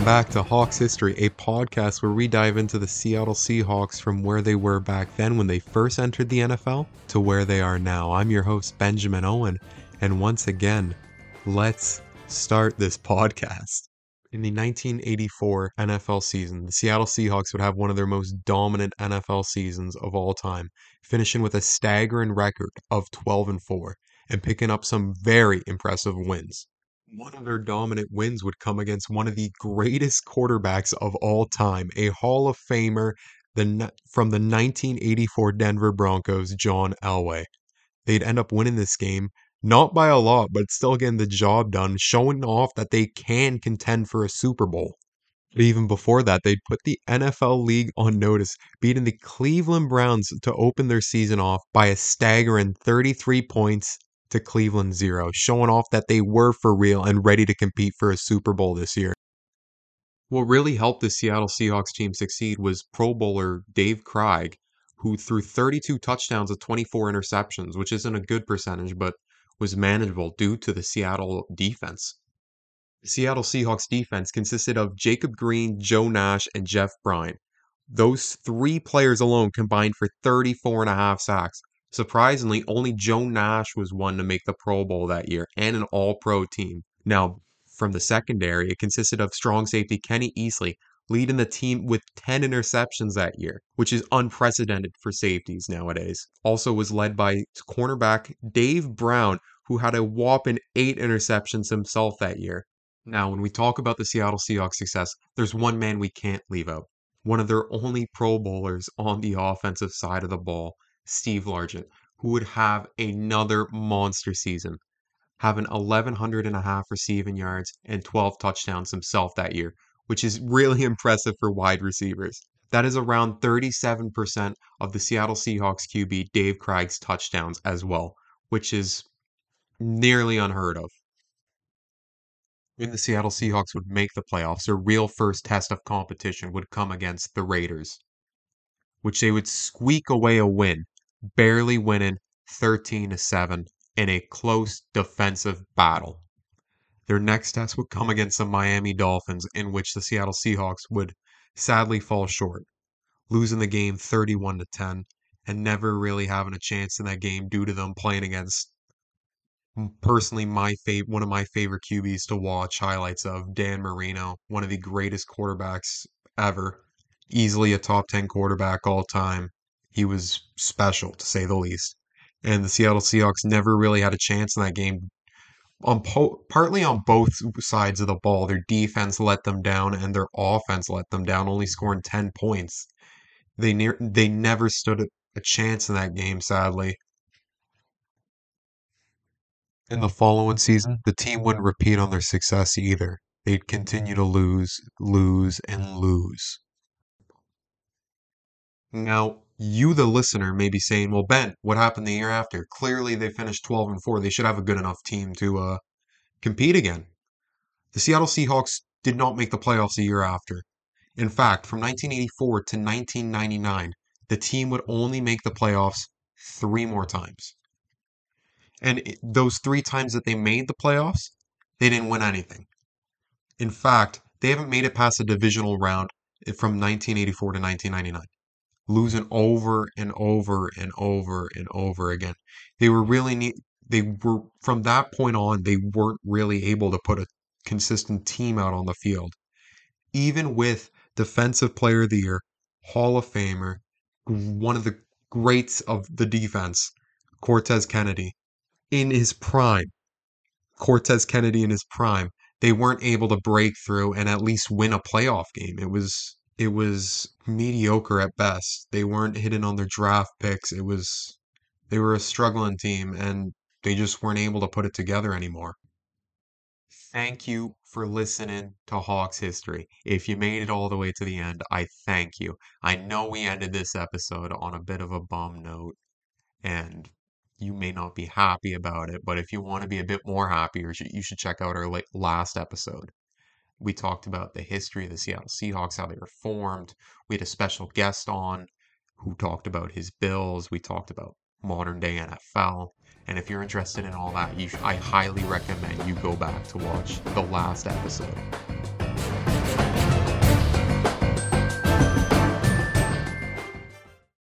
Welcome back to Hawks History, a podcast where we dive into the Seattle Seahawks from where they were back then when they first entered the NFL to where they are now. I'm your host, Benjamin Owen, and once again, let's start this podcast. In the 1984 NFL season, the Seattle Seahawks would have one of their most dominant NFL seasons of all time, finishing with a staggering record of 12 and 4 and picking up some very impressive wins one of their dominant wins would come against one of the greatest quarterbacks of all time, a Hall of Famer the, from the 1984 Denver Broncos, John Elway. They'd end up winning this game, not by a lot, but still getting the job done, showing off that they can contend for a Super Bowl. But even before that, they'd put the NFL League on notice, beating the Cleveland Browns to open their season off by a staggering 33 points to Cleveland zero, showing off that they were for real and ready to compete for a Super Bowl this year. What really helped the Seattle Seahawks team succeed was Pro Bowler Dave Krieg, who threw 32 touchdowns with 24 interceptions, which isn't a good percentage, but was manageable due to the Seattle defense. Seattle Seahawks defense consisted of Jacob Green, Joe Nash, and Jeff Bryant. Those three players alone combined for 34 and a half sacks, Surprisingly, only Joe Nash was one to make the Pro Bowl that year and an all pro team. Now, from the secondary, it consisted of strong safety Kenny Easley, leading the team with 10 interceptions that year, which is unprecedented for safeties nowadays. Also was led by cornerback Dave Brown, who had a whopping 8 interceptions himself that year. Now, when we talk about the Seattle Seahawks success, there's one man we can't leave out. One of their only Pro Bowlers on the offensive side of the ball, Steve Largent, who would have another monster season, having 1,100 and a half receiving yards and 12 touchdowns himself that year, which is really impressive for wide receivers. That is around 37% of the Seattle Seahawks QB Dave Krieg's touchdowns as well, which is nearly unheard of. When the Seattle Seahawks would make the playoffs, their real first test of competition would come against the Raiders, which they would squeak away a win barely winning 13 to 7 in a close defensive battle. Their next test would come against the Miami Dolphins, in which the Seattle Seahawks would sadly fall short, losing the game 31 to 10 and never really having a chance in that game due to them playing against personally my fav- one of my favorite QBs to watch highlights of Dan Marino, one of the greatest quarterbacks ever, easily a top 10 quarterback all time he was special to say the least. And the Seattle Seahawks never really had a chance in that game. On po- partly on both sides of the ball, their defense let them down and their offense let them down, only scoring ten points. They near they never stood a, a chance in that game, sadly. In the following season, the team wouldn't repeat on their success either. They'd continue to lose, lose, and lose. Now, you, the listener, may be saying, well, Ben, what happened the year after? Clearly, they finished 12 and 4. They should have a good enough team to uh, compete again. The Seattle Seahawks did not make the playoffs the year after. In fact, from 1984 to 1999, the team would only make the playoffs three more times. And those three times that they made the playoffs, they didn't win anything. In fact, they haven't made it past the divisional round from 1984 to 1999 losing over and over and over and over again. They were really neat. They were from that point on, they weren't really able to put a consistent team out on the field. Even with Defensive Player of the Year, Hall of Famer, one of the greats of the defense, Cortez Kennedy, in his prime, Cortez Kennedy in his prime, they weren't able to break through and at least win a playoff game. It was it was mediocre at best. They weren't hitting on their draft picks. It was they were a struggling team and they just weren't able to put it together anymore. Thank you for listening to Hawks history. If you made it all the way to the end, I thank you. I know we ended this episode on a bit of a bum note and you may not be happy about it, but if you want to be a bit more happy, you should check out our last episode. We talked about the history of the Seattle Seahawks, how they were formed. We had a special guest on who talked about his Bills. We talked about modern day NFL. And if you're interested in all that, you I highly recommend you go back to watch the last episode.